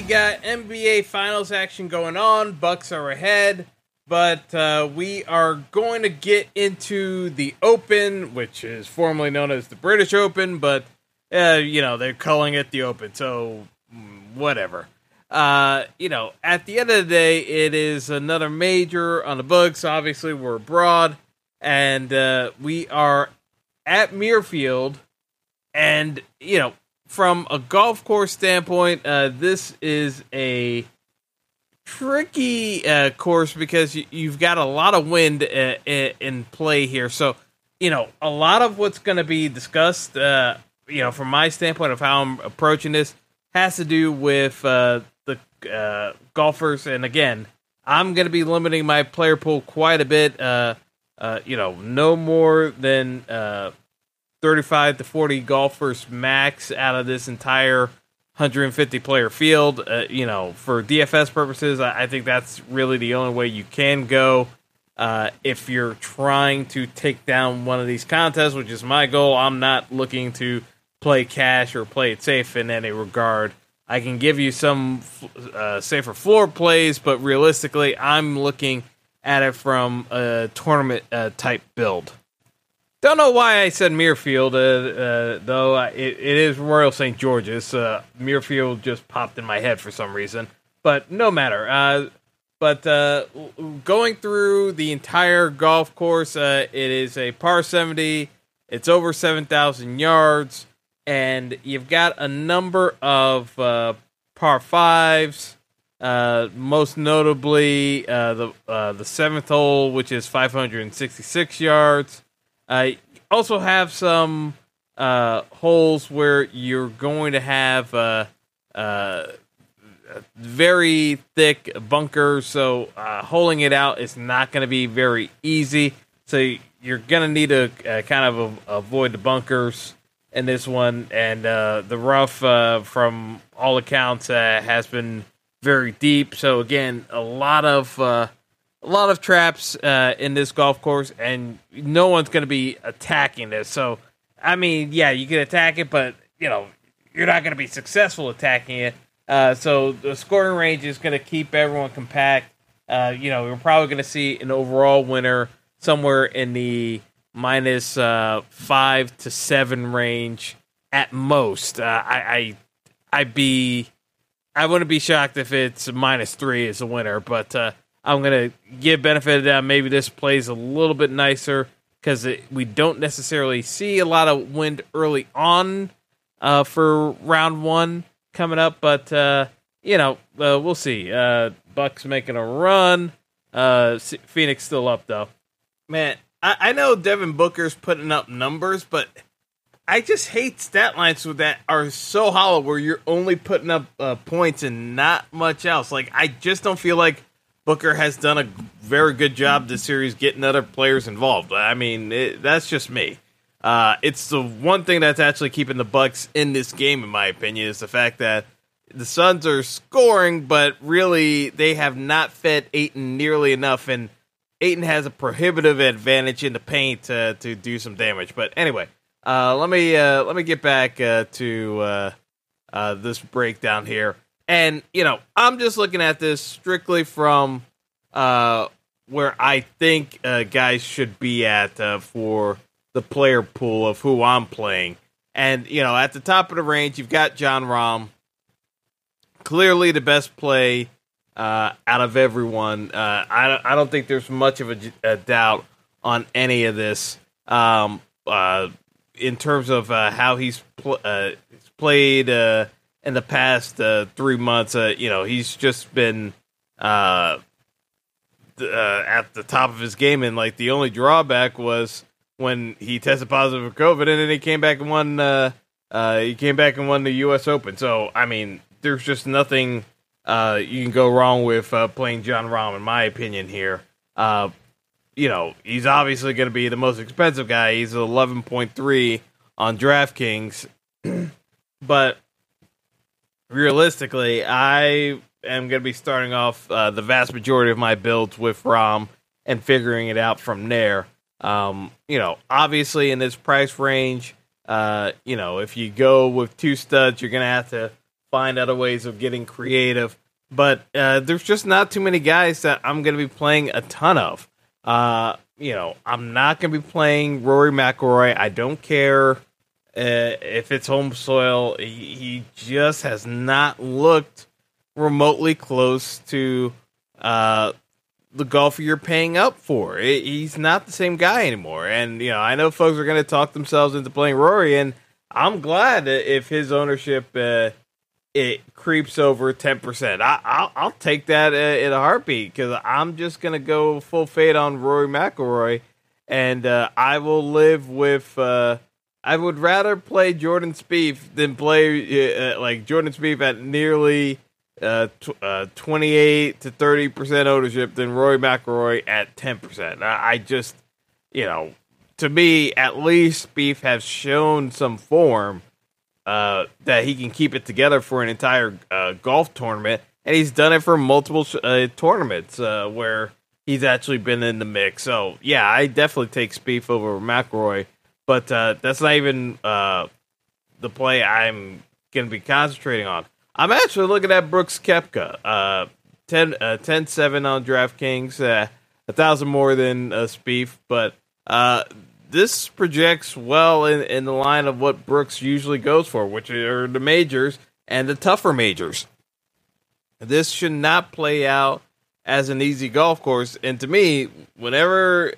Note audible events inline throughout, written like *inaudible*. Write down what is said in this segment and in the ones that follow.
we got NBA Finals action going on. Bucks are ahead, but uh, we are going to get into the Open, which is formerly known as the British Open, but uh, you know they're calling it the Open, so mm, whatever. Uh, you know, at the end of the day, it is another major on the books. Obviously, we're abroad, and uh, we are at Muirfield, and you know, from a golf course standpoint, uh, this is a tricky uh, course because you, you've got a lot of wind uh, in play here. So, you know, a lot of what's going to be discussed, uh, you know, from my standpoint of how I'm approaching this, has to do with uh, the uh, golfers. And again, I'm going to be limiting my player pool quite a bit. Uh, you know, no more than 35 to 40 golfers max out of this entire 150 player field. Uh, you know, for DFS purposes, I, I think that's really the only way you can go. Uh, if you're trying to take down one of these contests, which is my goal, I'm not looking to play cash or play it safe in any regard. I can give you some uh, safer floor plays, but realistically, I'm looking at it from a tournament uh, type build. Don't know why I said Muirfield, uh, uh, though. It, it is Royal St. George's. Uh, Muirfield just popped in my head for some reason, but no matter. Uh, but uh, going through the entire golf course, uh, it is a par 70. It's over 7,000 yards, and you've got a number of par fives. Most notably, the the seventh hole, which is 566 yards. Uh, also have some uh, holes where you're going to have uh, uh, very thick bunkers, so uh, holding it out is not going to be very easy. So you're going to need to uh, kind of a- avoid the bunkers in this one, and uh, the rough, uh, from all accounts, uh, has been very deep. So again, a lot of uh, a lot of traps uh, in this golf course, and no one's going to be attacking this. So, I mean, yeah, you can attack it, but you know, you're not going to be successful attacking it. Uh, so the scoring range is going to keep everyone compact. Uh, you know, we're probably going to see an overall winner somewhere in the minus uh, five to seven range at most. Uh, I, I, I'd be, I wouldn't be shocked if it's minus three as a winner, but I'm gonna give benefit of doubt. Maybe this plays a little bit nicer because we don't necessarily see a lot of wind early on uh, for round one coming up, but uh, you know uh, we'll see. Uh, Bucks making a run. Uh, Phoenix still up though. Man, I, I know Devin Booker's putting up numbers, but I just hate stat lines with that are so hollow where you're only putting up uh, points and not much else. Like I just don't feel like Booker has done a very good job this series getting other players involved. I mean, it, that's just me. Uh, it's the one thing that's actually keeping the Bucks in this game, in my opinion, is the fact that the Suns are scoring, but really they have not fed Ayton nearly enough, and Ayton has a prohibitive advantage in the paint to to do some damage. But anyway, uh, let me uh, let me get back uh, to uh, uh, this breakdown here. And you know, I'm just looking at this strictly from uh, where I think uh, guys should be at uh, for the player pool of who I'm playing. And you know, at the top of the range, you've got Jon Rahm, clearly the best play uh, out of everyone. Uh, I I don't think there's much of a doubt on any of this. Um, uh, in terms of uh, how he's pl- uh, he's played uh, in the past uh, three months, uh, you know, he's just been uh, uh, at the top of his game, and like the only drawback was when he tested positive for COVID, and then he came back and won. Uh, uh, he came back and won the U.S. Open. So I mean, there's just nothing you can go wrong with playing Jon Rahm, in my opinion. Here, you know, he's obviously going to be the most expensive guy. He's eleven point three on DraftKings, *clears throat* but realistically, I am going to be starting off uh, the vast majority of my builds with Rahm and figuring it out from there. Um, you know, obviously in this price range, uh, you know, if you go with two studs, you're going to have to find other ways of getting creative. But uh, there's just not too many guys that I'm going to be playing a ton of. Uh, you know, I'm not going to be playing Rory McIlroy. I don't care uh, if it's home soil. He, he, just has not looked remotely close to uh, the golfer you're paying up for. It, he's not the same guy anymore. And, you know, I know folks are going to talk themselves into playing Rory, and I'm glad if his ownership uh, it creeps over 10%. I, I'll, I'll take that uh, in a heartbeat because I'm just going to go full fade on Rory McIlroy, and uh, I will live with. Uh, I would rather play Jordan Spieth than play uh, uh, like Jordan Spieth at nearly uh, tw- uh, 28 to 30 percent ownership than Roy McIlroy at 10 percent. I, I, just, you know, to me, at least Spieth has shown some form uh, that he can keep it together for an entire uh, golf tournament, and he's done it for multiple uh, tournaments uh, where he's actually been in the mix. So yeah, I definitely take Spieth over McIlroy, but that's not even the play I'm going to be concentrating on. I'm actually looking at Brooks Koepka. Uh, 10, uh, 10 7 on DraftKings, uh, a thousand more than uh, Spieth, but uh, this projects well in, in the line of what Brooks usually goes for, which are the majors and the tougher majors. This should not play out as an easy golf course. And to me, whenever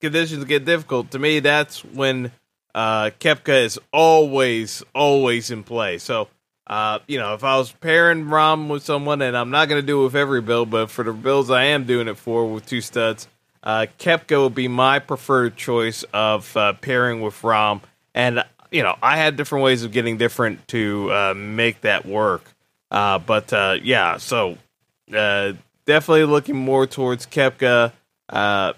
conditions get difficult, to me, that's when uh, Koepka is always, always in play. So uh, you know, if I was pairing Rahm with someone, and I'm not going to do it with every build, but for the builds I am doing it for with two studs, uh, Koepka would be my preferred choice of uh, pairing with Rahm. And, you know, I had different ways of getting different to uh, make that work. Uh, but, uh, yeah, so definitely looking more towards Koepka.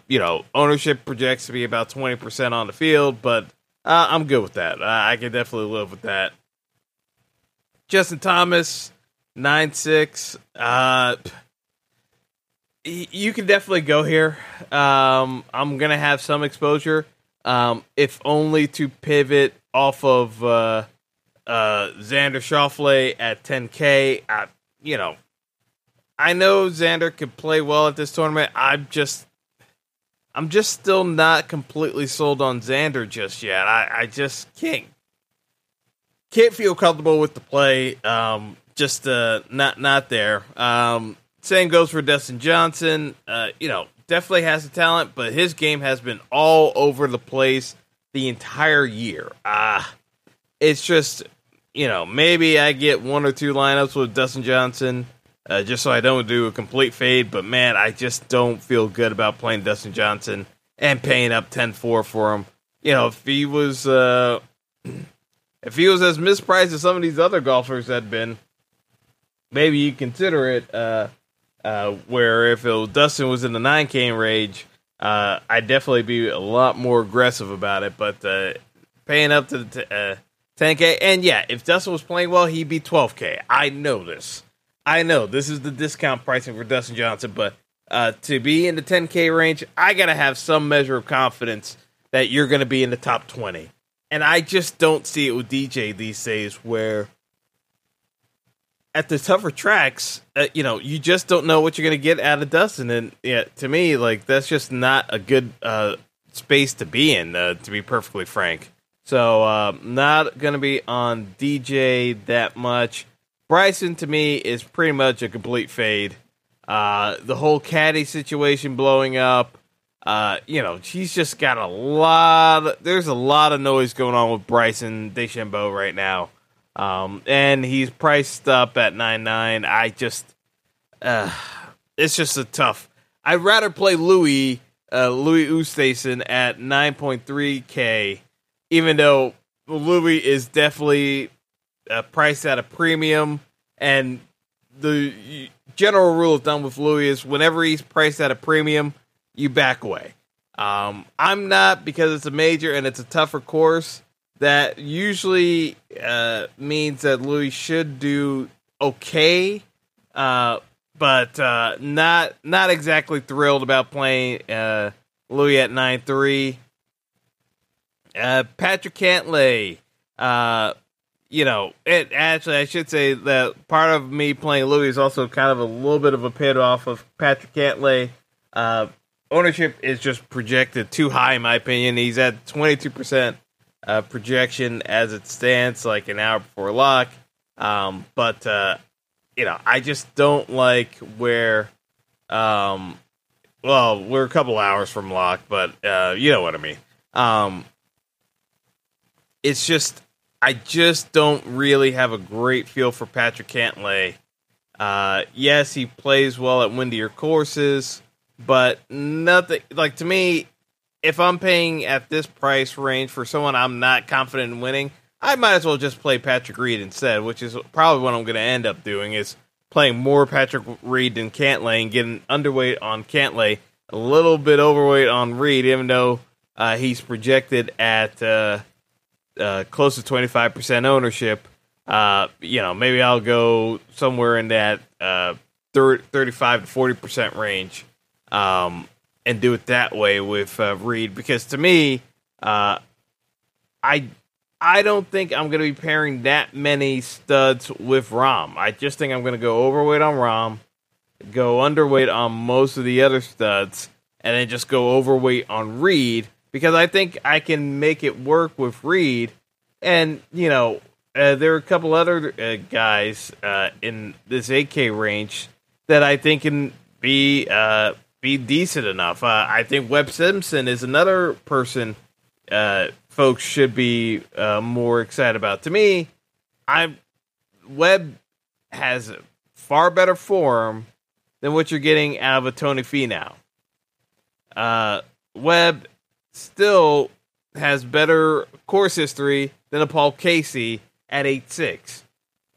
you know, ownership projects to be about 20% on the field, but I'm good with that. I can definitely live with that. Justin Thomas, nine six. Uh, you can definitely go here. Um, I'm gonna have some exposure, um, if only to pivot off of uh, uh, Xander Schauffele at 10k. I, you know, I know Xander could play well at this tournament. I'm just, I'm just still not completely sold on Xander just yet. I, I just can't can't feel comfortable with the play. Um, just uh, not not there. Um, same goes for Dustin Johnson. Uh, you know, definitely has the talent, but his game has been all over the place the entire year. Ah, uh, it's just you know maybe I get one or two lineups with Dustin Johnson. Uh, just so I don't do a complete fade, but man, I just don't feel good about playing Dustin Johnson and paying up 10-4 for him. You know, if he was uh, *clears throat* if he was as mispriced as some of these other golfers had been, maybe you consider it. Uh, uh, where if was Dustin was in the nine K range, uh, I'd definitely be a lot more aggressive about it. But uh, paying up to the t- uh, 10K, and yeah, if Dustin was playing well, he'd be 12K. I know this. I know this is the discount pricing for Dustin Johnson, but uh, to be in the 10K range, I gotta have some measure of confidence that you're going to be in the top 20 and I just don't see it with DJ these days where at the tougher tracks, uh, you know, you just don't know what you're going to get out of Dustin. And yeah, to me, like that's just not a good uh, space to be in, uh, to be perfectly frank. So, uh, not going to be on DJ that much. Bryson to me is pretty much a complete fade. Uh, the whole caddy situation blowing up uh, you know, he's just got a lot. Of, there's a lot of noise going on with Bryson DeChambeau right now, um, and he's priced up at nine nine. I just, uh, it's just a tough. I'd rather play Louis uh, Louis Oosthuizen at nine point three k, even though Louis is definitely uh, priced at a premium, and the general rule of thumb with Louis is whenever he's priced at a premium, you back away. Um, I'm not because it's a major and it's a tougher course. That usually uh, means that Louis should do okay, uh, but uh, not not exactly thrilled about playing uh, Louis at nine three. Uh, Patrick Cantlay, uh, you know, it actually I should say that part of me playing Louis is also kind of a little bit of a pit off of Patrick Cantlay. Uh, ownership is just projected too high, in my opinion. He's at twenty two percent uh, projection as it stands, like an hour before lock. Um, but uh, you know, I just don't like where. Um, well, we're a couple hours from lock, but uh, you know what I mean. Um, it's just I just don't really have a great feel for Patrick Cantlay. Uh, yes, he plays well at windier courses, but nothing like to me. If I'm paying at this price range for someone I'm not confident in winning, I might as well just play Patrick Reed instead, which is probably what I'm going to end up doing is playing more Patrick Reed than Cantlay and getting underweight on Cantlay, a little bit overweight on Reed, even though uh, he's projected at uh, uh, close to 25% ownership. Uh, you know, maybe I'll go somewhere in that uh, 30, 35 to 40% range um, and do it that way with uh, Reed because to me, uh, I I don't think I'm going to be pairing that many studs with Rahm. I just think I'm going to go overweight on Rahm, go underweight on most of the other studs, and then just go overweight on Reed because I think I can make it work with Reed. And, you know, uh, there are a couple other uh, guys uh, in this 8K range that I think can be uh, be decent enough. Uh, I think Webb Simpson is another person uh, folks should be more excited about. To me, I Webb has far better form than what you're getting out of a Tony. Uh, Webb still has better course history than a Paul Casey at eight six.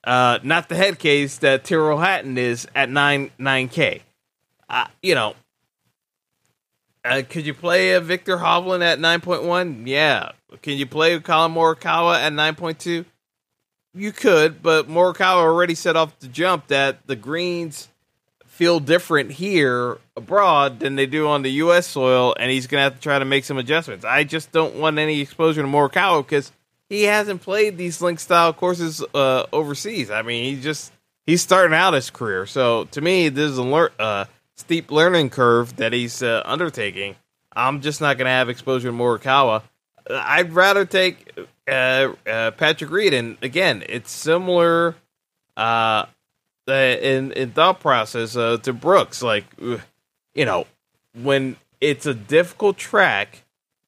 Uh, not the head case that Tyrrell Hatton is at nine nine K. Uh, you know, uh, could you play a Viktor Hovland at nine point one? Yeah. Can you play Collin Morikawa at nine point two? You could, but Morikawa already set off the jump that the greens feel different here abroad than they do on the U.S. soil, and he's going to have to try to make some adjustments. I just don't want any exposure to Morikawa because he hasn't played these link style courses uh, overseas. I mean, he just he's starting out his career. So to me, this is a lear- uh, steep learning curve that he's uh, undertaking. I'm just not going to have exposure to Morikawa. I'd rather take uh, uh, Patrick Reed, and again, it's similar uh, in in thought process to Brooks. Like, you know, when it's a difficult track,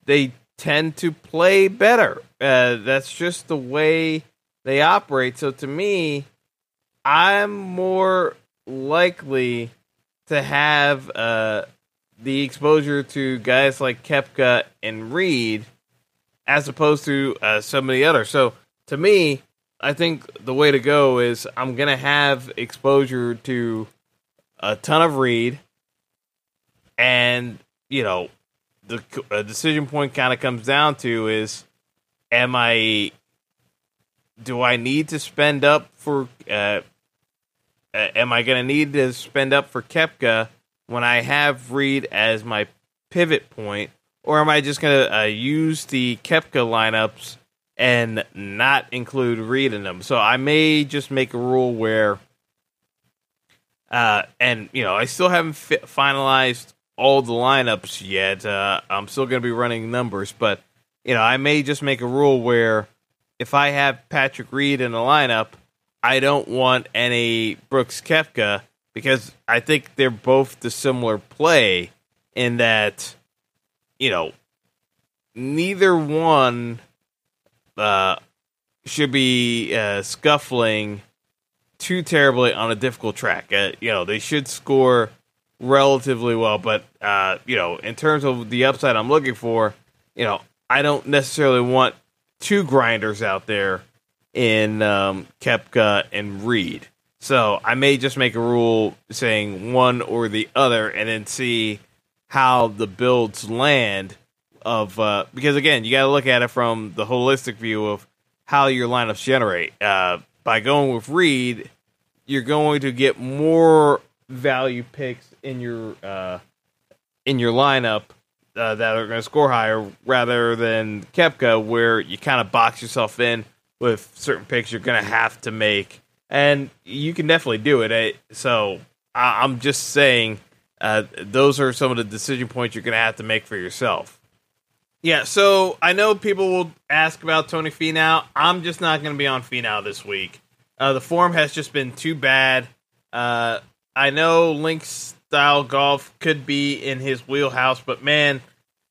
they tend to play better. Uh, that's just the way they operate. So to me, I'm more likely to have uh, the exposure to guys like Koepka and Reed as opposed to uh, some of the others. So to me, I think the way to go is I'm to have exposure to a ton of Reed and, you know, the decision point kind of comes down to is am I do I need to spend up for uh, am I to need to spend up for Koepka when I have Reed as my pivot point? Or am I just to uh, use the Koepka lineups and not include Reed in them? So I may just make a rule where uh, and you know, I still haven't fi- finalized all the lineups yet. Uh, I'm still going to be running numbers, but you know, I may just make a rule where if I have Patrick Reed in the lineup, I don't want any Brooks Koepka because I think they're both the similar play in that, you know, neither one uh, should be uh, scuffling too terribly on a difficult track. Uh, you know, they should score relatively well. But uh, you know, in terms of the upside I'm looking for, you know, I don't necessarily want two grinders out there in um, Koepka and Reed. So I may just make a rule saying one or the other, and then see how the builds land. Of uh, because again, you got to look at it from the holistic view of how your lineups generate. Uh, by going with Reed, you're going to get more value picks in your uh, in your lineup uh, that are going to score higher, rather than Koepka, where you kind of box yourself in with certain picks you're going to have to make, and you can definitely do it. So I- I'm just saying uh, those are some of the decision points you're going to have to make for yourself. Yeah, so I know people will ask about Tony Finau. I'm just not going to be on Finau this week. Uh, the form has just been too bad. Uh, I know Link style golf could be in his wheelhouse, but man,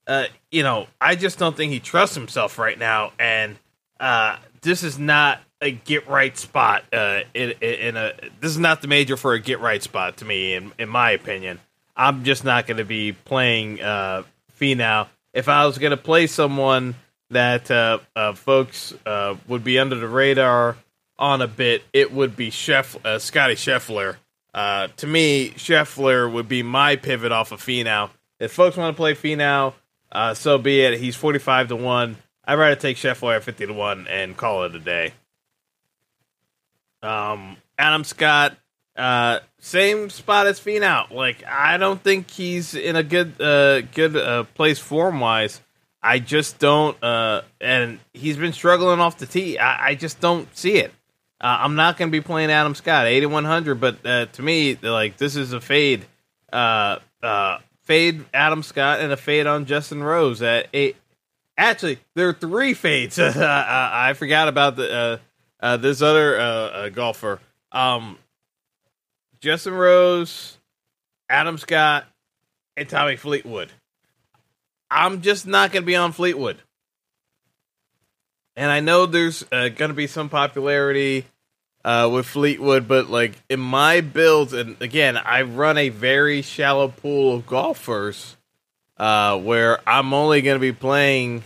uh, you know, I just don't think he trusts himself right now, and uh, this is not a get right spot. Uh, in, in a this is not the major for a get right spot to me, in in my opinion. I'm just not going to be playing uh, Finau if I was going to play someone that uh, uh, folks uh, would be under the radar on a bit, it would be Schef- uh, Scotty Scheffler. Uh, to me, Scheffler would be my pivot off of Finau. If folks want to play Finau, uh, so be it. He's 45 to 1. I'd rather take Scheffler at 50 to 1 and call it a day. Um, Adam Scott, uh, same spot as Finau. Like I don't think he's in a good uh good uh place form wise. I just don't uh and he's been struggling off the tee. I, I just don't see it. Uh, I'm not going to be playing Adam Scott 8100, but uh, to me like this is a fade. Uh uh fade Adam Scott and a fade on Justin Rose at eight. Actually, there are three fades. *laughs* I forgot about the uh, uh, this other uh, uh, golfer. Um, Justin Rose, Adam Scott, and Tommy Fleetwood. I'm just not going to be on Fleetwood. And I know there's uh, going to be some popularity uh, with Fleetwood, but like in my builds, and again, I run a very shallow pool of golfers uh, where I'm only going to be playing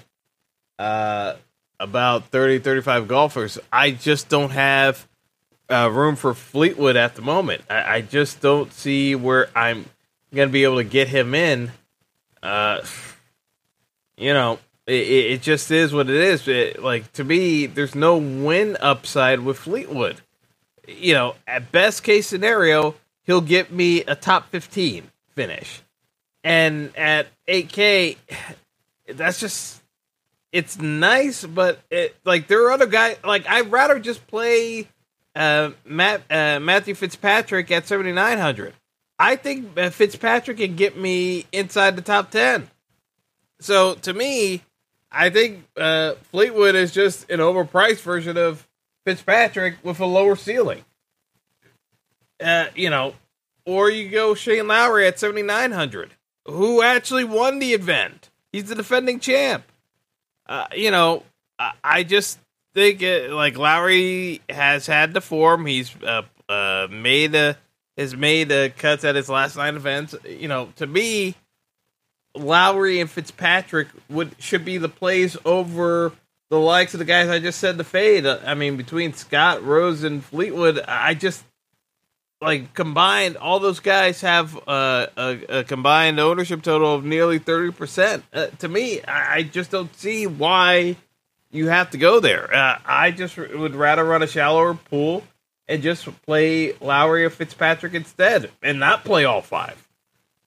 uh, about 30, 35 golfers. I just don't have uh, room for Fleetwood at the moment. I, I just don't see where I'm going to be able to get him in. Uh, you know, it, it just is what it is. It, like to me, there's no win upside with Fleetwood. You know, at best case scenario, he'll get me a top 15 finish. And at 8K, that's just it's nice, but it like there are other guys like I'd rather just play uh, Matt uh, Matthew Fitzpatrick at 7900. I think uh, Fitzpatrick can get me inside the top 10. So to me, I think uh, Fleetwood is just an overpriced version of Fitzpatrick with a lower ceiling. Uh, you know, or you go Shane Lowry at 7900, who actually won the event. He's the defending champ. Uh, you know, I, I just think it, like Lowry has had the form. He's uh, uh, made a has made a cuts at his last nine events. You know, to me, Lowry and Fitzpatrick would should be the plays over the likes of the guys I just said to fade. I mean, between Scott, Rose, and Fleetwood, I just like combined, all those guys have uh, a, a, combined ownership total of nearly thirty percent. Uh, to me, I, I, just don't see why you have to go there. Uh, I just would rather run a shallower pool and just play Lowry or Fitzpatrick instead, and not play all five.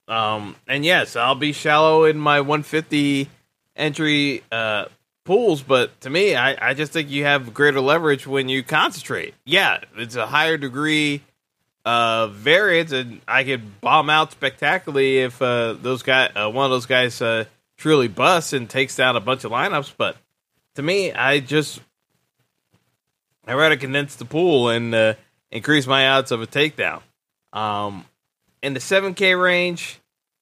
Um, and yes, I'll be shallow in my 150 entry uh, pools, but to me, I, I just think you have greater leverage when you concentrate. Yeah, it's a higher degree uh, variance, and I could bomb out spectacularly if uh, those guy, uh, one of those guys, uh, truly busts and takes down a bunch of lineups. But to me, I just I rather condense the pool and uh, increase my odds of a takedown. Um, in the seven K range,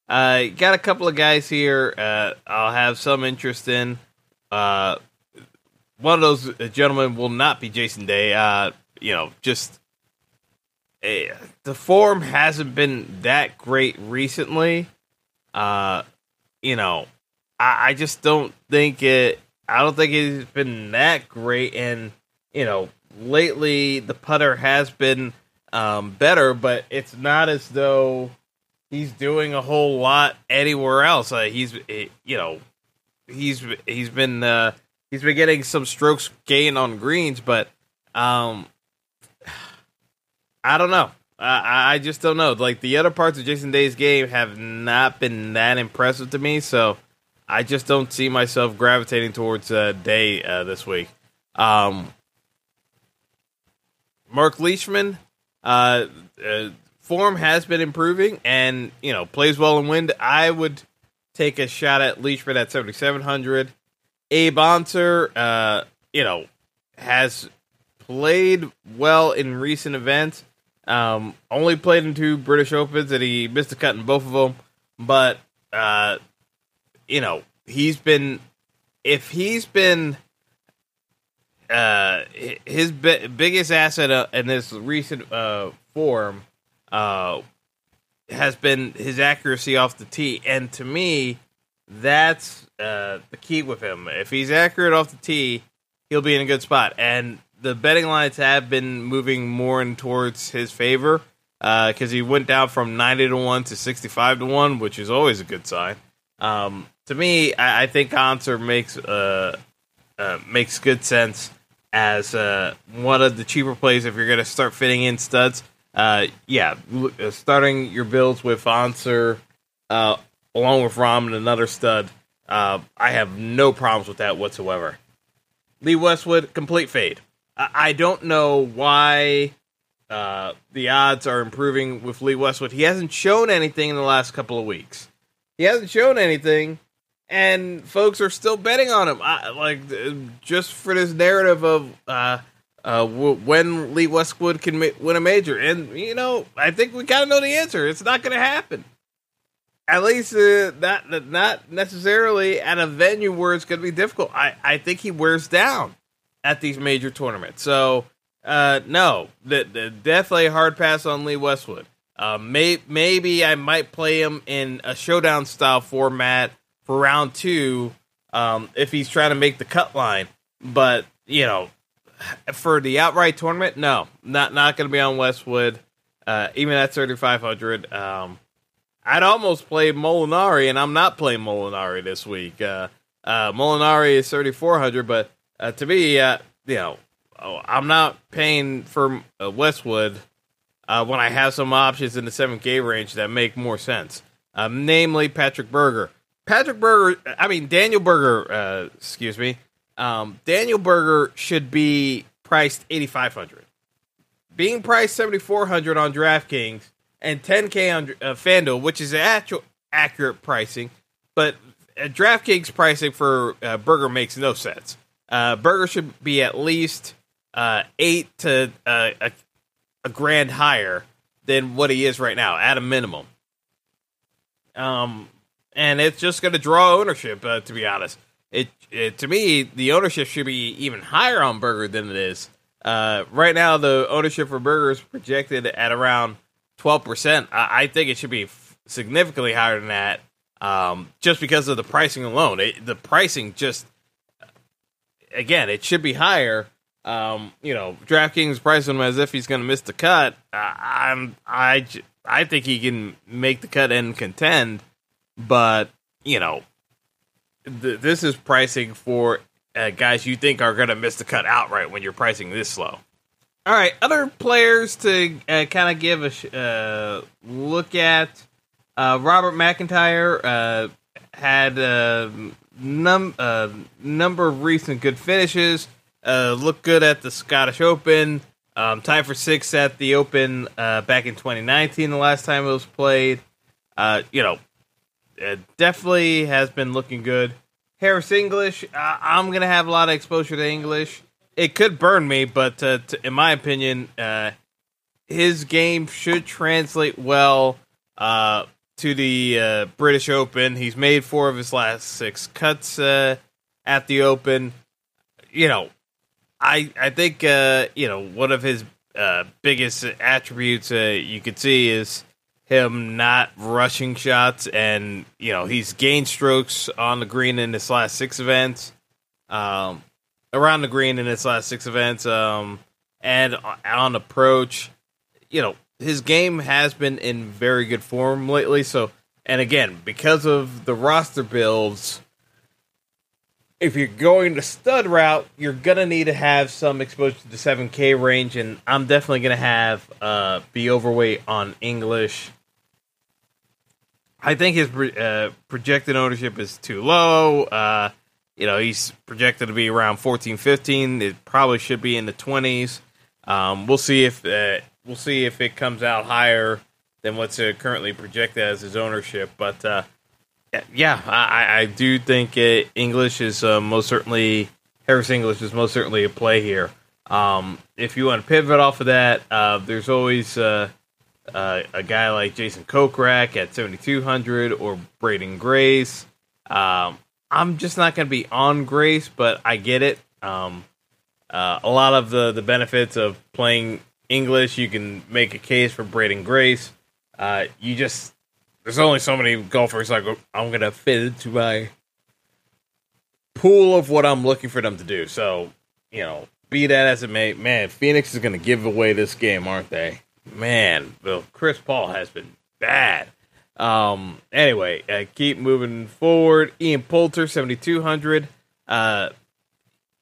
uh, got a couple of guys here. Uh, I'll have some interest in. Uh, one of those gentlemen will not be Jason Day. Uh, you know, just uh, the form hasn't been that great recently. Uh, you know, I, I just don't think it. I don't think he's been that great. And you know, lately the putter has been um, better, but it's not as though he's doing a whole lot anywhere else. Uh, he's you know he's he's been uh, he's been getting some strokes gained on greens, but um, *sighs* I don't know. I, I just don't know. Like the other parts of Jason Day's game have not been that impressive to me, so I just don't see myself gravitating towards uh, Day uh, this week. Um, Mark Leishman, uh, uh, form has been improving, and you know plays well in wind. I would take a shot at Leishman at seventy seven hundred. Abe Ancer, uh, you know, has played well in recent events. Um, only played in two British Opens, and he missed a cut in both of them. But uh, you know, he's been if he's been uh, his bi- biggest asset uh, in this recent uh, form uh, has been his accuracy off the tee, and to me, that's uh, the key with him. If he's accurate off the tee, he'll be in a good spot. And the betting lines have been moving more in towards his favor because uh, he went down from 90 to 1 to 65 to 1, which is always a good sign. Um, to me, I, I think Ancer makes uh, uh, makes good sense as uh, one of the cheaper plays if you're going to start fitting in studs. Uh, yeah, uh, starting your builds with Ancer along with Rahm and another stud. I have no problems with that whatsoever. Lee Westwood, complete fade. I don't know why uh, the odds are improving with Lee Westwood. He hasn't shown anything in the last couple of weeks. He hasn't shown anything, and folks are still betting on him. I, like just for this narrative of uh, uh, when Lee Westwood can ma- win a major, and you know, I think we kind of know the answer. It's not going to happen. At least uh, not not necessarily at a venue where it's going to be difficult. I I think he wears down at these major tournaments. So, uh, no, the, the definitely hard pass on Lee Westwood. Uh, may, maybe I might play him in a showdown style format for round two um, if he's trying to make the cut line. But you know, for the outright tournament, no, not not going to be on Westwood. Uh, even at thirty five hundred, um, I'd almost play Molinari, and I'm not playing Molinari this week. Uh, uh, Molinari is thirty four hundred, but uh, to me, uh, you know, oh, I'm not paying for uh, Westwood when I have some options in the 7K range that make more sense. Namely, Patrick Berger. Patrick Berger, I mean, Daniel Berger, uh, excuse me. Um, Daniel Berger should be priced 8500 Being priced 7400 on DraftKings and 10K on uh, FanDuel, which is actual accurate pricing, but uh, DraftKings pricing for uh, Berger makes no sense. Uh, Berger should be at least uh, eight to uh, a, a grand higher than what he is right now, at a minimum. Um, and it's just going to draw ownership. Uh, to be honest, it, it, to me the ownership should be even higher on Berger than it is. Uh, right now, the ownership for Berger is projected at around twelve percent. I, I, think it should be f- significantly higher than that, um, just because of the pricing alone. It, the pricing just again, it should be higher. Um, you know, DraftKings pricing him as if he's going to miss the cut. Uh, I'm I I think he can make the cut and contend, but you know, th- this is pricing for uh, guys you think are going to miss the cut outright when you're pricing this slow. All right, other players to uh, kind of give a sh- uh, look at. Uh, Robert McIntyre uh, had num uh, number of recent good finishes. Looked good at the Scottish Open. Um, tied for six at the Open back in 2019, the last time it was played. You know, it definitely has been looking good. Harris English, uh, I'm gonna have a lot of exposure to English. It could burn me, but uh, to, in my opinion, uh, his game should translate well uh, to the uh, British Open. He's made four of his last six cuts uh, at the Open. You know, I I think you know one of his biggest attributes you could see is him not rushing shots, and you know he's gained strokes on the green in his last six events, um, around the green in his last six events, um, and on approach you know, his game has been in very good form lately. So, and again, because of the roster builds, if you're going to stud route, you're gonna need to have some exposure to the seven K range, and I'm definitely gonna have uh, be overweight on English. I think his uh, projected ownership is too low. Uh, you know, he's projected to be around 14, 15. It probably should be in the 20s. Um, we'll see if uh, we'll see if it comes out higher than what's uh, currently projected as his ownership. But uh, yeah, I, I do think English is most certainly Harris English is most certainly a play here. Um, if you want to pivot off of that, there's always uh, a guy like Jason Kokrak at 7,200 or Branden Grace. Um, I'm just not going to be on Grace, but I get it. Um, uh, a lot of the, the benefits of playing English, you can make a case for Branden Grace. Uh, you just there's only so many golfers like I'm gonna fit into my pool of what I'm looking for them to do. So you know, be that as it may, man, Phoenix is gonna give away this game, aren't they? Man, well, Chris Paul has been bad. Um, anyway, uh, keep moving forward. Ian Poulter, 7,200. Uh,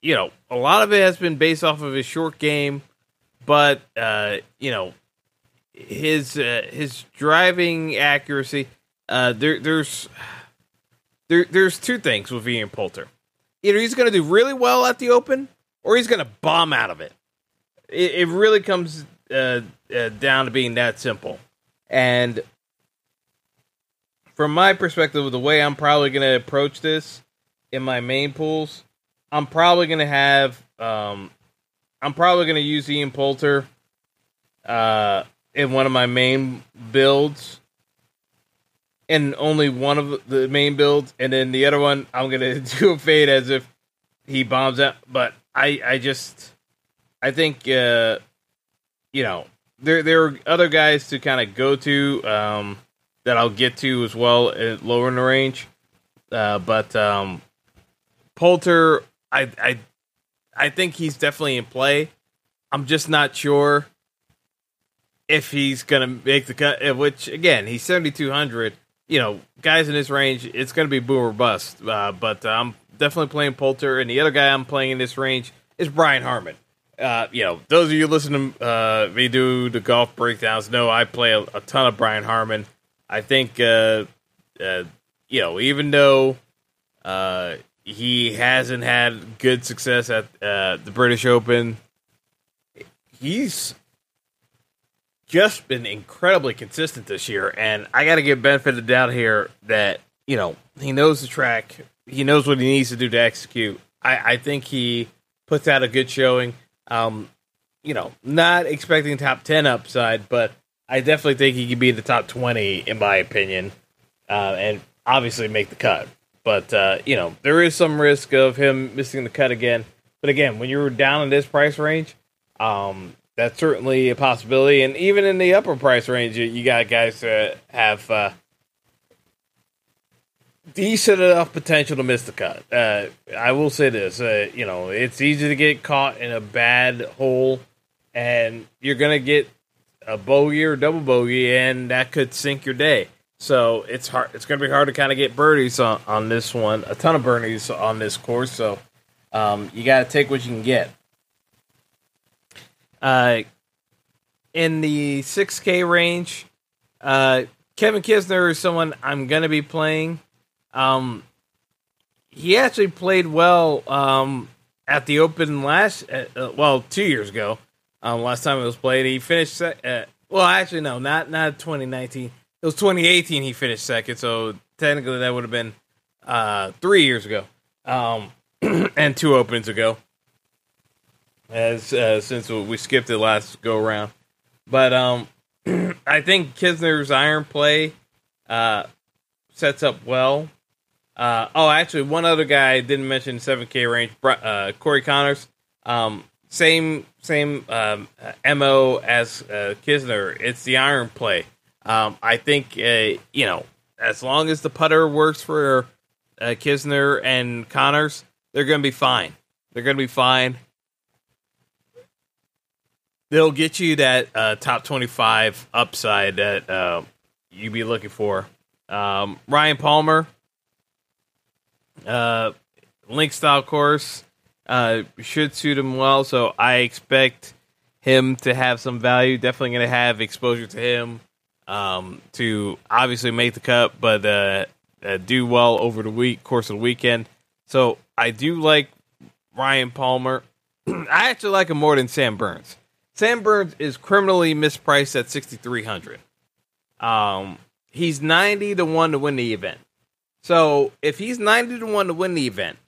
you know, a lot of it has been based off of his short game, but, uh, you know, his uh, his driving accuracy. Uh, there there's there there's two things with Ian Poulter. Either he's going to do really well at the Open, or he's going to bomb out of it. It, it really comes uh, uh, down to being that simple. And from my perspective, the way I'm probably going to approach this in my main pools, I'm probably going to have um, I'm probably going to use Ian Poulter uh, in one of my main builds, and only one of the main builds, and then the other one I'm gonna *laughs* do a fade as if he bombs out. But I, I just, I think, uh, you know, there there are other guys to kind of go to um, that I'll get to as well at lower in the range. Uh, but um, Poulter, I, I, I think he's definitely in play. I'm just not sure if he's going to make the cut, uh, which again, he's 7,200. You know, guys in this range, it's going to be boom or bust. Uh, but I'm definitely playing Poulter, and the other guy I'm playing in this range is Brian Harman. Uh, you know, those of you listening to uh, me do the golf breakdowns know I play a, a ton of Brian Harman. I think, uh, uh you know, even though uh, he hasn't had good success at uh, the British Open, he's just been incredibly consistent this year, and I got to give benefit of the doubt here that you know he knows the track, he knows what he needs to do to execute. I, I think he puts out a good showing. Um, you know, not expecting top ten upside, but I definitely think he could be the top twenty in my opinion, uh, and obviously make the cut. But uh, you know, there is some risk of him missing the cut again. But again, when you're down in this price range, um, that's certainly a possibility. And even in the upper price range, you, you got guys that have uh, decent enough potential to miss the cut. Uh, I will say this: uh, you know, it's easy to get caught in a bad hole, and you're gonna get a bogey or double bogey, and that could sink your day. So it's hard. It's gonna be hard to kind of get birdies on, on this one. A ton of birdies on this course. So um, you got to take what you can get. Uh, in the 6K range, uh, Kevin Kisner is someone I'm to be playing. Um, he actually played well um, at the Open last, uh, uh well, two years ago. Um, last time it was played, he finished. Se- uh, well, actually, no, not not 2019. It was 2018. He finished second, so technically that would have been uh, three years ago, um, *clears throat* and two Opens ago as uh, since we skipped it last go around. But um, *clears throat* I think Kisner's iron play uh, sets up well. Uh, oh, actually, one other guy I didn't mention 7K range, uh, Corey Conners. Um, same same um, mo as uh, Kisner. It's the iron play. Um, I think uh, you know as long as the putter works for uh, Kisner and Conners, they're going to be fine. They're going to be fine. they'll get you that uh, top 25 upside that uh, you be looking for. Um, Ryan Palmer, uh, link style course uh, should suit him well, so I expect him to have some value. Definitely going to have exposure to him um, to obviously make the cut, but uh, uh, do well over the week course of the weekend. So I do like Ryan Palmer. *clears throat* I actually like him more than Sam Burns. Sam Burns is criminally mispriced at sixty three hundred. Um, he's ninety to one to win the event. So if he's ninety to one to win the event,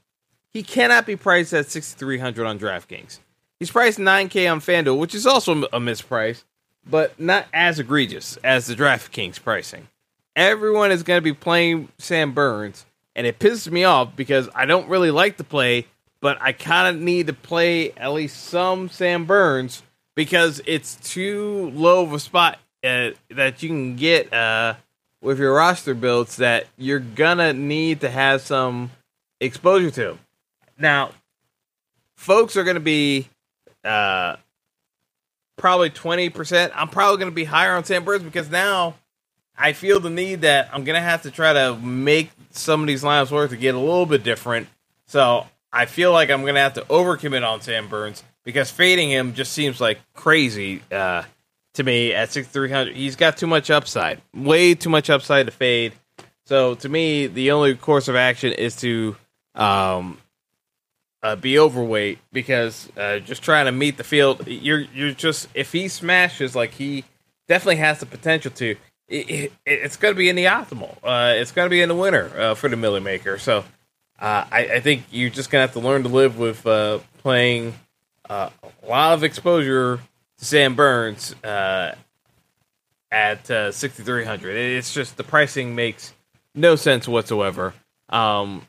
he cannot be priced at sixty three hundred on DraftKings. He's priced nine K on FanDuel, which is also a misprice, but not as egregious as the DraftKings pricing. Everyone is going to be playing Sam Burns, and it pisses me off because I don't really like to play, but I kind of need to play at least some Sam Burns because it's too low of a spot uh, that you can get uh, with your roster builds that you're gonna need to have some exposure to. Now, folks are gonna be uh, probably twenty percent. I'm probably gonna be higher on Sam Burns because now I feel the need that I'm gonna have to try to make some of these lineups work to get a little bit different. So I feel like I'm gonna have to overcommit on Sam Burns because fading him just seems like crazy uh, to me at 6300. He's got too much upside, way too much upside to fade. So to me, the only course of action is to um, uh, be overweight because uh, just trying to meet the field. You're you're just if he smashes like he definitely has the potential to. It, it, it's going to be in the optimal. Uh, it's going to be in the winter uh, for the Milly Maker. So uh, I, I, think you're just going to have to learn to live with uh, playing a lot of exposure Sam Burns at 6,300. It's just the pricing makes no sense whatsoever. Um,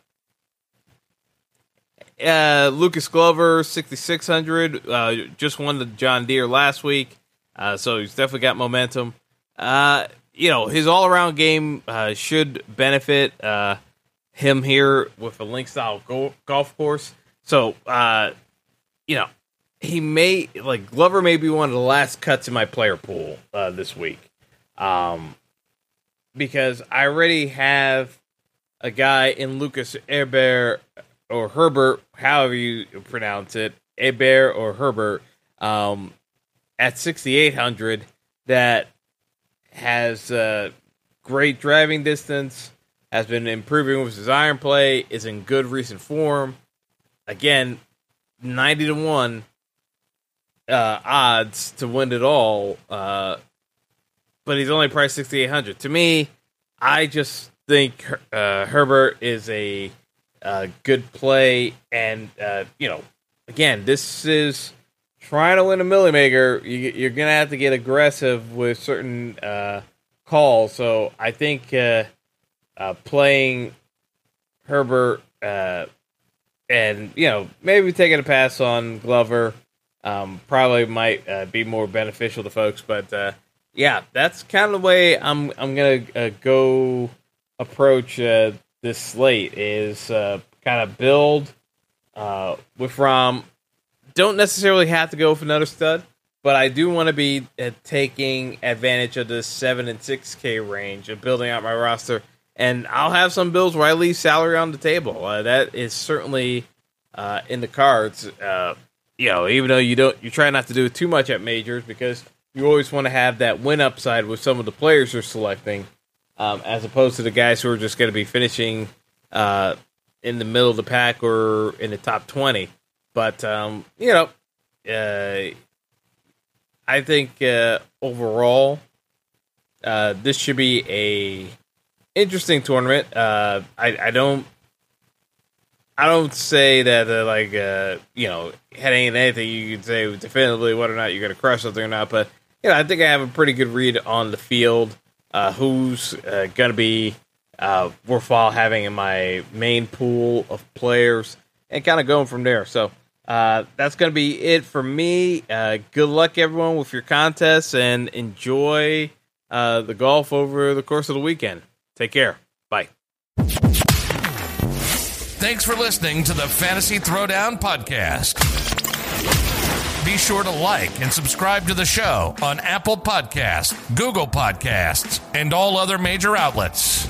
uh, Lucas Glover, 6,600, uh, just won the John Deere last week, uh, so he's definitely got momentum. Uh, you know, his all around game uh, should benefit uh, him here with a link style go- golf course. So, you know, he may, like, Glover may be one of the last cuts in my player pool uh, this week. Um, because I already have a guy in Lucas Herbert or Herbert, however you pronounce it, Herbert or Herbert, um, at 6,800 that has uh, great driving distance, has been improving with his iron play, is in good recent form. Again, 90 to 1 uh, odds to win it all. Uh, but he's only priced 6,800. To me, I just think uh, Herbert is a good play, and uh, you know, again, this is trying to win a Milly Maker. You, are gonna have to get aggressive with certain uh, calls. So I think uh, uh, playing Herbert uh, and you know maybe taking a pass on Glover um, probably might be more beneficial to folks, but yeah, that's kind of the way I'm I'm gonna uh, go approach uh, this slate is uh, kind of build uh, with Rahm. Don't necessarily have to go with another stud, but I do want to be uh, taking advantage of the seven and six K range and building out my roster. And I'll have some builds where I leave salary on the table. Uh, that is certainly in the cards. You know, even though you don't, you try not to do too much at majors because you always want to have that win upside with some of the players you're selecting, um, as opposed to the guys who are just going to be finishing uh, in the middle of the pack or in the top 20. But, um, you know, uh, I think uh, overall, uh, this should be a interesting tournament. Uh, I, I don't I don't say that uh, like uh, you know heading into anything you could say definitively whether or not you're going to crush something or not, but you know, I think I have a pretty good read on the field. Uh, who's uh, going to be uh, worthwhile having in my main pool of players, and kind of going from there. So uh, that's going to be it for me. Good luck, everyone, with your contests, and enjoy the golf over the course of the weekend. Take care. Bye. Thanks for listening to the Fantasy Throwdown Podcast. Be sure to like and subscribe to the show on Apple Podcasts, Google Podcasts, and all other major outlets.